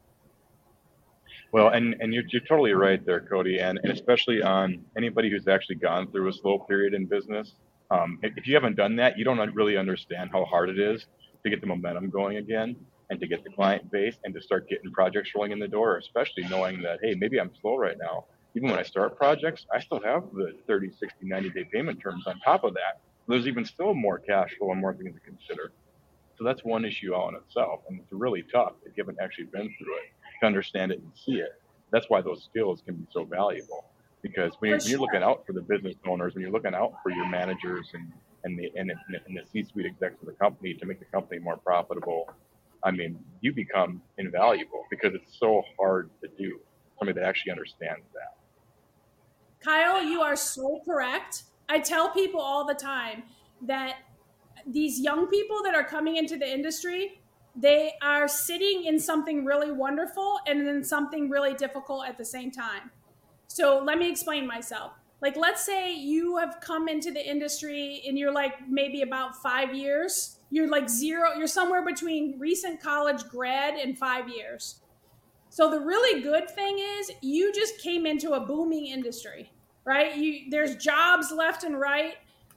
Well, and, and you're, you're totally right there, Coty, and, and especially on anybody who's actually gone through a slow period in business. Um, if you haven't done that, you don't really understand how hard it is to get the momentum going again and to get the client base and to start getting projects rolling in the door, especially knowing that, hey, maybe I'm slow right now. Even when I start projects, I still have the 30, 60, 90 day payment terms on top of that there's even still more cash flow and more things to consider. So that's one issue all in itself. And it's really tough if you haven't actually been through it to understand it and see it. That's why those skills can be so valuable. Because when, you're, when you're looking out for the business owners, when you're looking out for your managers and, and the and, and the C-suite execs of the company to make the company more profitable, I mean, you become invaluable because it's so hard to do. Somebody that actually understands that. Kyle, you are so correct. I tell people all the time that these young people that are coming into the industry, they are sitting in something really wonderful and then something really difficult at the same time. So let me explain myself. Like, let's say you have come into the industry and you're like maybe about five years. You're like zero, you're somewhere between recent college grad and five years. So the really good thing is you just came into a booming industry right? You there's jobs left and right.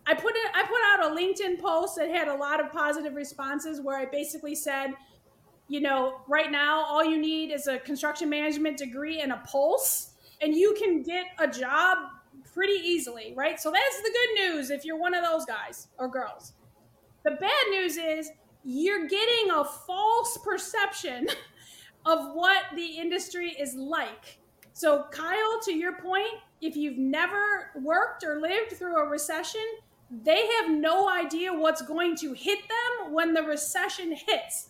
I put it I put out a LinkedIn post that had a lot of positive responses where I basically said, you know, right now all you need is a construction management degree and a pulse and you can get a job pretty easily, right? So that's the good news if you're one of those guys or girls. The bad news is you're getting a false perception <laughs> of what the industry is like. So, Kyle, to your point, if you've never worked or lived through a recession, they have no idea what's going to hit them when the recession hits.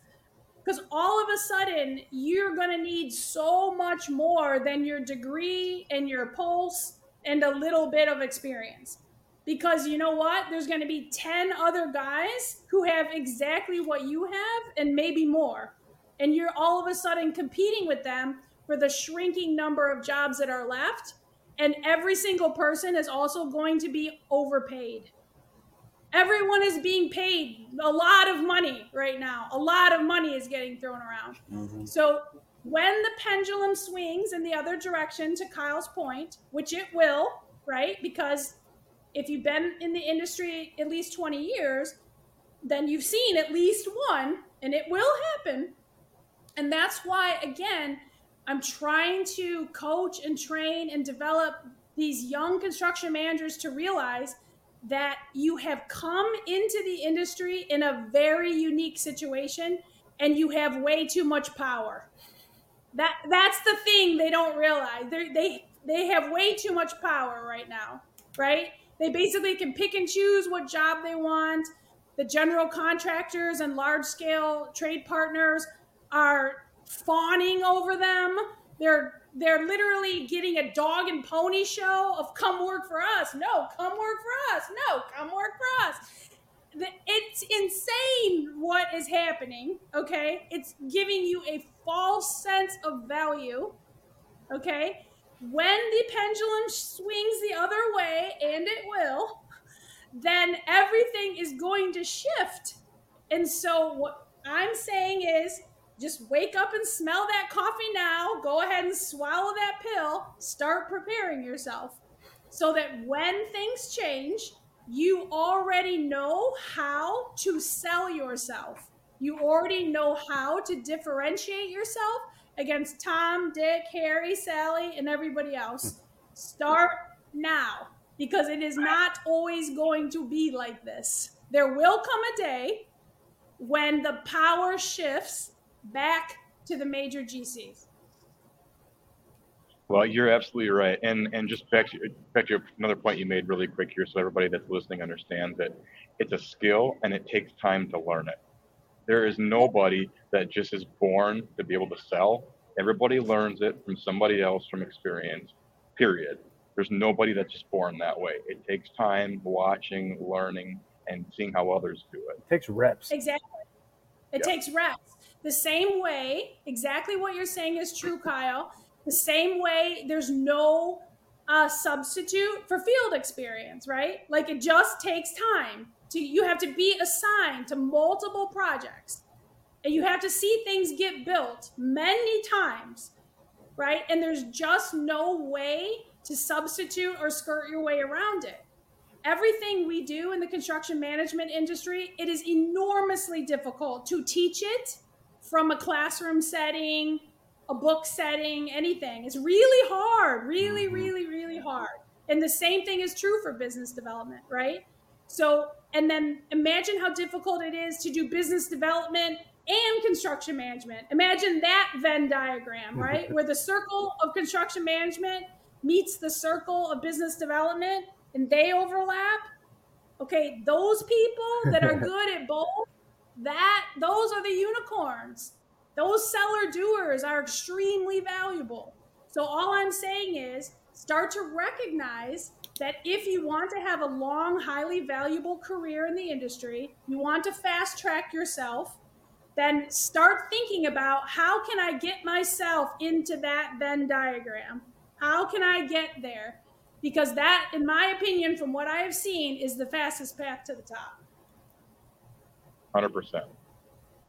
Because all of a sudden, you're going to need so much more than your degree and your pulse and a little bit of experience. Because you know what? There's going to be 10 other guys who have exactly what you have and maybe more. And you're all of a sudden competing with them for the shrinking number of jobs that are left and every single person is also going to be overpaid. Everyone is being paid a lot of money right now. A lot of money is getting thrown around. Mm-hmm. So when the pendulum swings in the other direction, to Kyle's point, which it will, right? Because if you've been in the industry at least 20 years, then you've seen at least one, and it will happen. And that's why, again, I'm trying to coach and train and develop these young construction managers to realize that you have come into the industry in a very unique situation and you have way too much power. That that's the thing they don't realize. They're, they they have way too much power right now, right? They basically can pick and choose what job they want. The general contractors and large scale trade partners are fawning over them. They're they're literally getting a dog and pony show of come work for us. No, come work for us. No, come work for us. It's insane what is happening, okay? It's giving you a false sense of value, okay? when the pendulum swings the other way, and it will, then everything is going to shift. And so, what I'm saying is just wake up and smell that coffee now. Go ahead and swallow that pill. Start preparing yourself so that when things change, you already know how to sell yourself. You already know how to differentiate yourself against Tom, Dick, Harry, Sally, and everybody else. Start now because it is not always going to be like this. There will come a day when the power shifts back to the major GCs. Well, you're absolutely right, and and just back to back to another point you made really quick here, so everybody that's listening understands that it's a skill and it takes time to learn it. There is nobody that just is born to be able to sell. Everybody learns it from somebody else from experience. Period. There's nobody that's just born that way. It takes time, watching, learning, and seeing how others do it. It takes reps. Exactly. It Yeah. takes reps. The same way, exactly what you're saying is true, Kyle. The same way, there's no uh, substitute for field experience, right? Like it just takes time. To you have to be assigned to multiple projects, and you have to see things get built many times, right? And there's just no way to substitute or skirt your way around it everything we do in the construction management industry, it is enormously difficult to teach it from a classroom setting, a book setting, anything. It's really hard, really, mm-hmm. really, really hard. And the same thing is true for business development, right? So, and then imagine how difficult it is to do business development and construction management. Imagine that Venn diagram, mm-hmm. right? Where the circle of construction management meets the circle of business development and they overlap. Okay, those people that are <laughs> good at both, that those are the unicorns. Those seller doers are extremely valuable. So all I'm saying is start to recognize that if you want to have a long, highly valuable career in the industry, you want to fast track yourself, then start thinking about how can I get myself into that Venn diagram? How can I get there? Because that, in my opinion, from what I have seen, is the fastest path to the top. Hundred percent.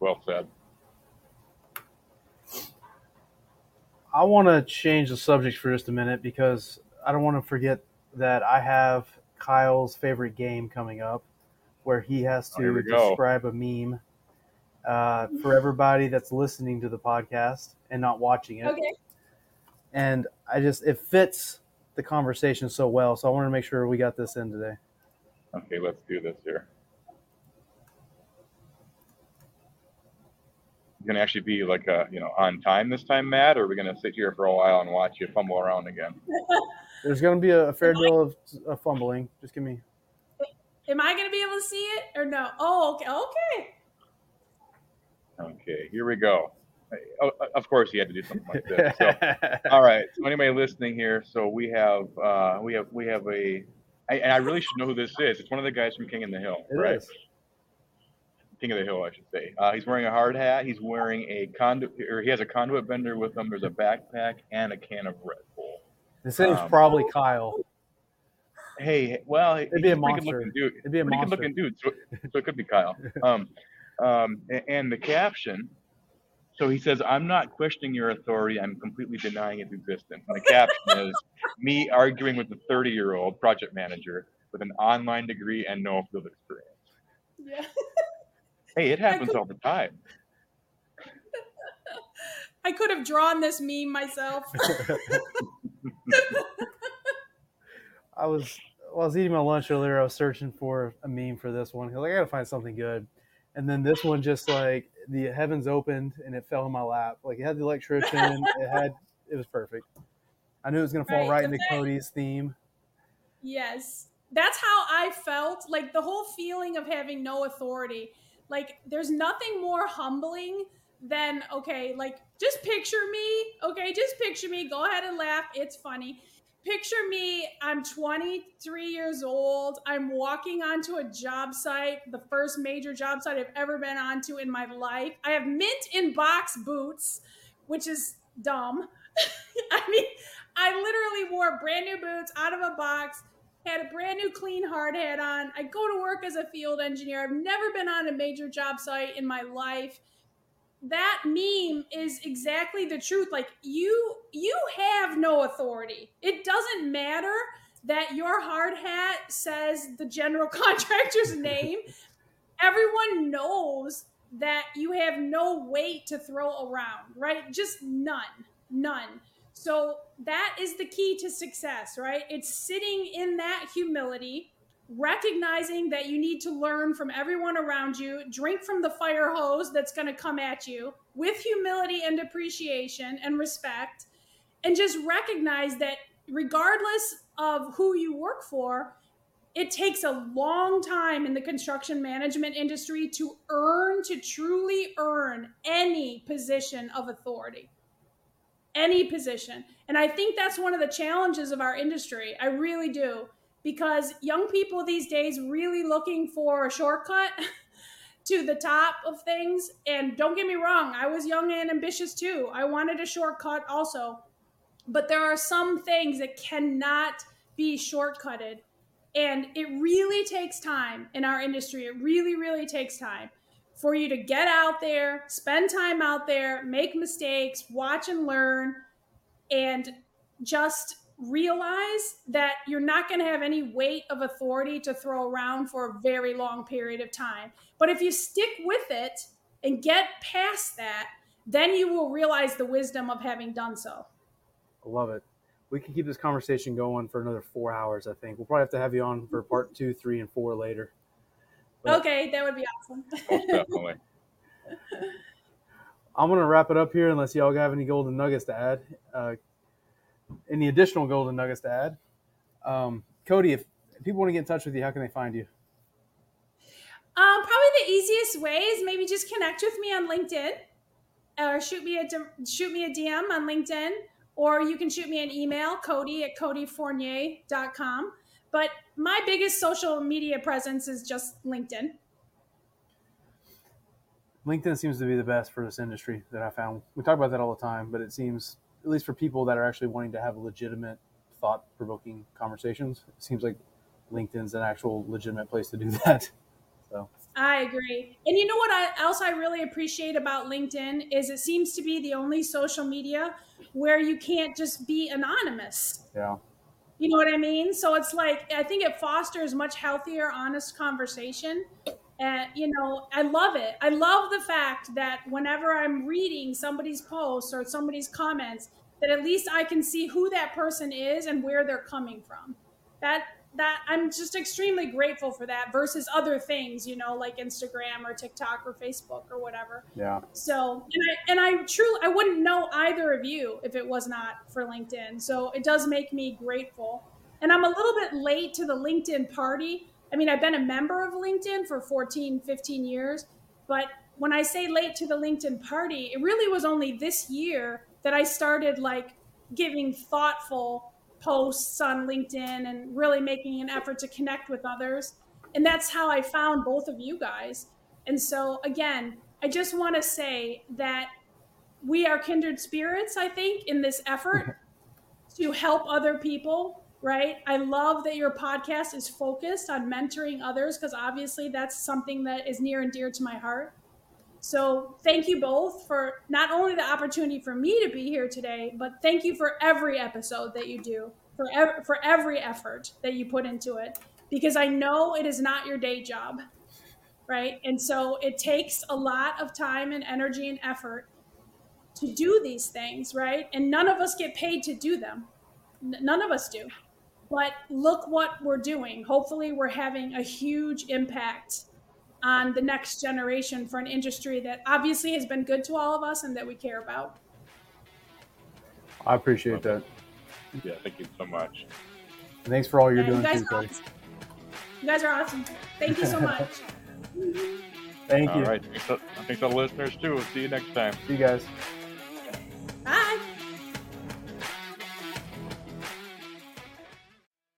Well said. I want to change the subject for just a minute because I don't want to forget that I have Kyle's favorite game coming up where he has Oh, here to go. describe a meme uh, for everybody that's listening to the podcast and not watching it. Okay. And I just, it fits the conversation so well. So I wanted to make sure we got this in today. Okay, let's do this here. You gonna actually be like a, you know on time this time, Matt, or are we gonna sit here for a while and watch you fumble around again? <laughs> There's going to be a, a fair deal of, of fumbling. Just give me. Am I going to be able to see it or no? Oh, okay. Okay. Okay, here we go. Oh, of course, he had to do something like this. So, <laughs> all right. So anybody listening here, so we have uh, we have we have a, I, and I really should know who this is. It's one of the guys from King in the Hill, It right? is. King of the Hill, I should say. Uh, he's wearing a hard hat. He's wearing a conduit, or he has a conduit bender with him. There's a backpack and a can of Red Bull. This name's Um, probably Kyle. Hey, well, It'd be a monster. dude. It'd be a monster. good-looking dude. So, so it could be Kyle. <laughs> Um, um, a- and the caption. So he says, "I'm not questioning your authority. I'm completely denying its existence." And the caption is me arguing with a 30-year-old project manager with an online degree and no field experience. Yeah. <laughs> Hey, it happens all the time. <laughs> I could have drawn this meme myself. <laughs> <laughs> I was while I was eating my lunch earlier. I was searching for a meme for this one. 'cause I gotta find something good. And then this one just like the heavens opened and it fell in my lap. Like it had the electrician. it had it was perfect. I knew it was gonna fall Right, right, into fact- Coty's theme. Yes. That's how I felt. Like the whole feeling of having no authority. Like there's nothing more humbling than, okay, like just picture me. Okay, just picture me. Go ahead and laugh. It's funny. Picture me, I'm 23 years old. I'm walking onto a job site, the first major job site I've ever been onto in my life. I have mint in box boots, which is dumb. <laughs> I mean, I literally wore brand new boots out of a box, had a brand new clean hard hat on. I go to work as a field engineer. I've never been on a major job site in my life. That meme is exactly the truth. Like you you have no authority. It doesn't matter that your hard hat says the general <laughs> contractor's name. Everyone knows that you have no weight to throw around, right? Just none. None. So that is the key to success, right? It's sitting in that humility, recognizing that you need to learn from everyone around you, drink from the fire hose that's going to come at you with humility and appreciation and respect, and just recognize that regardless of who you work for, it takes a long time in the construction management industry to earn, to truly earn any position of authority. Any position. And I think that's one of the challenges of our industry. I really do. Because young people these days really looking for a shortcut <laughs> to the top of things. And don't get me wrong, I was young and ambitious too. I wanted a shortcut also. But there are some things that cannot be shortcutted and it really takes time in our industry. It really, really takes time for you to get out there, spend time out there, make mistakes, watch and learn, and just realize that you're not going to have any weight of authority to throw around for a very long period of time. But if you stick with it and get past that, then you will realize the wisdom of having done so. I love it we can keep this conversation going for another four hours. I think we'll probably have to have you on for part two, three, and four later. But okay, that would be awesome. definitely. <laughs> I'm gonna wrap it up here, unless y'all have any golden nuggets to add. Uh, any additional golden nuggets to add? Um, Coty, if people want to get in touch with you, how can they find you? Um, probably the easiest way is maybe just connect with me on LinkedIn, or shoot me a shoot me a DM on LinkedIn or you can shoot me an email, Coty at cotyfournier.com. But my biggest social media presence is just LinkedIn. LinkedIn seems to be the best for this industry that I found. We talk about that all the time, but it seems, at least for people that are actually wanting to have legitimate, thought provoking conversations, it seems like LinkedIn's an actual legitimate place to do <laughs> that. So I agree. And you know what I, else I really appreciate about LinkedIn is it seems to be the only social media where you can't just be anonymous. Yeah. You know what I mean? So it's like I think it fosters much healthier, honest conversation. And you know, I love it. I love the fact that whenever I'm reading somebody's posts or somebody's comments, that at least I can see who that person is and where they're coming from. That that I'm just extremely grateful for that versus other things, you know, like Instagram or TikTok or Facebook or whatever. Yeah. So, and I, and I truly, I wouldn't know either of you if it was not for LinkedIn. So it does make me grateful. And I'm a little bit late to the LinkedIn party. I mean, I've been a member of LinkedIn for 14, 15 years, but when I say late to the LinkedIn party, it really was only this year that I started like giving thoughtful posts on LinkedIn and really making an effort to connect with others. And that's how I found both of you guys. And so, again, I just want to say that we are kindred spirits, I think, in this effort <laughs> to help other people, right? I love that your podcast is focused on mentoring others because obviously that's something that is near and dear to my heart. So, thank you both for not only the opportunity for me to be here today, but thank you for every episode that you do, for ev- for every effort that you put into it, because I know it is not your day job, right? And so it takes a lot of time and energy and effort to do these things, right? And none of us get paid to do them. N- none of us do. But look what we're doing. Hopefully, we're having a huge impact on the next generation for an industry that obviously has been good to all of us and that we care about. I appreciate that. Yeah, thank you so much. thanks for all you're doing you too, Coty. Awesome. You guys are awesome. Thank you so <laughs> much. Thank you. All right. Thanks to, thanks to the listeners too. We'll see you next time. See you guys.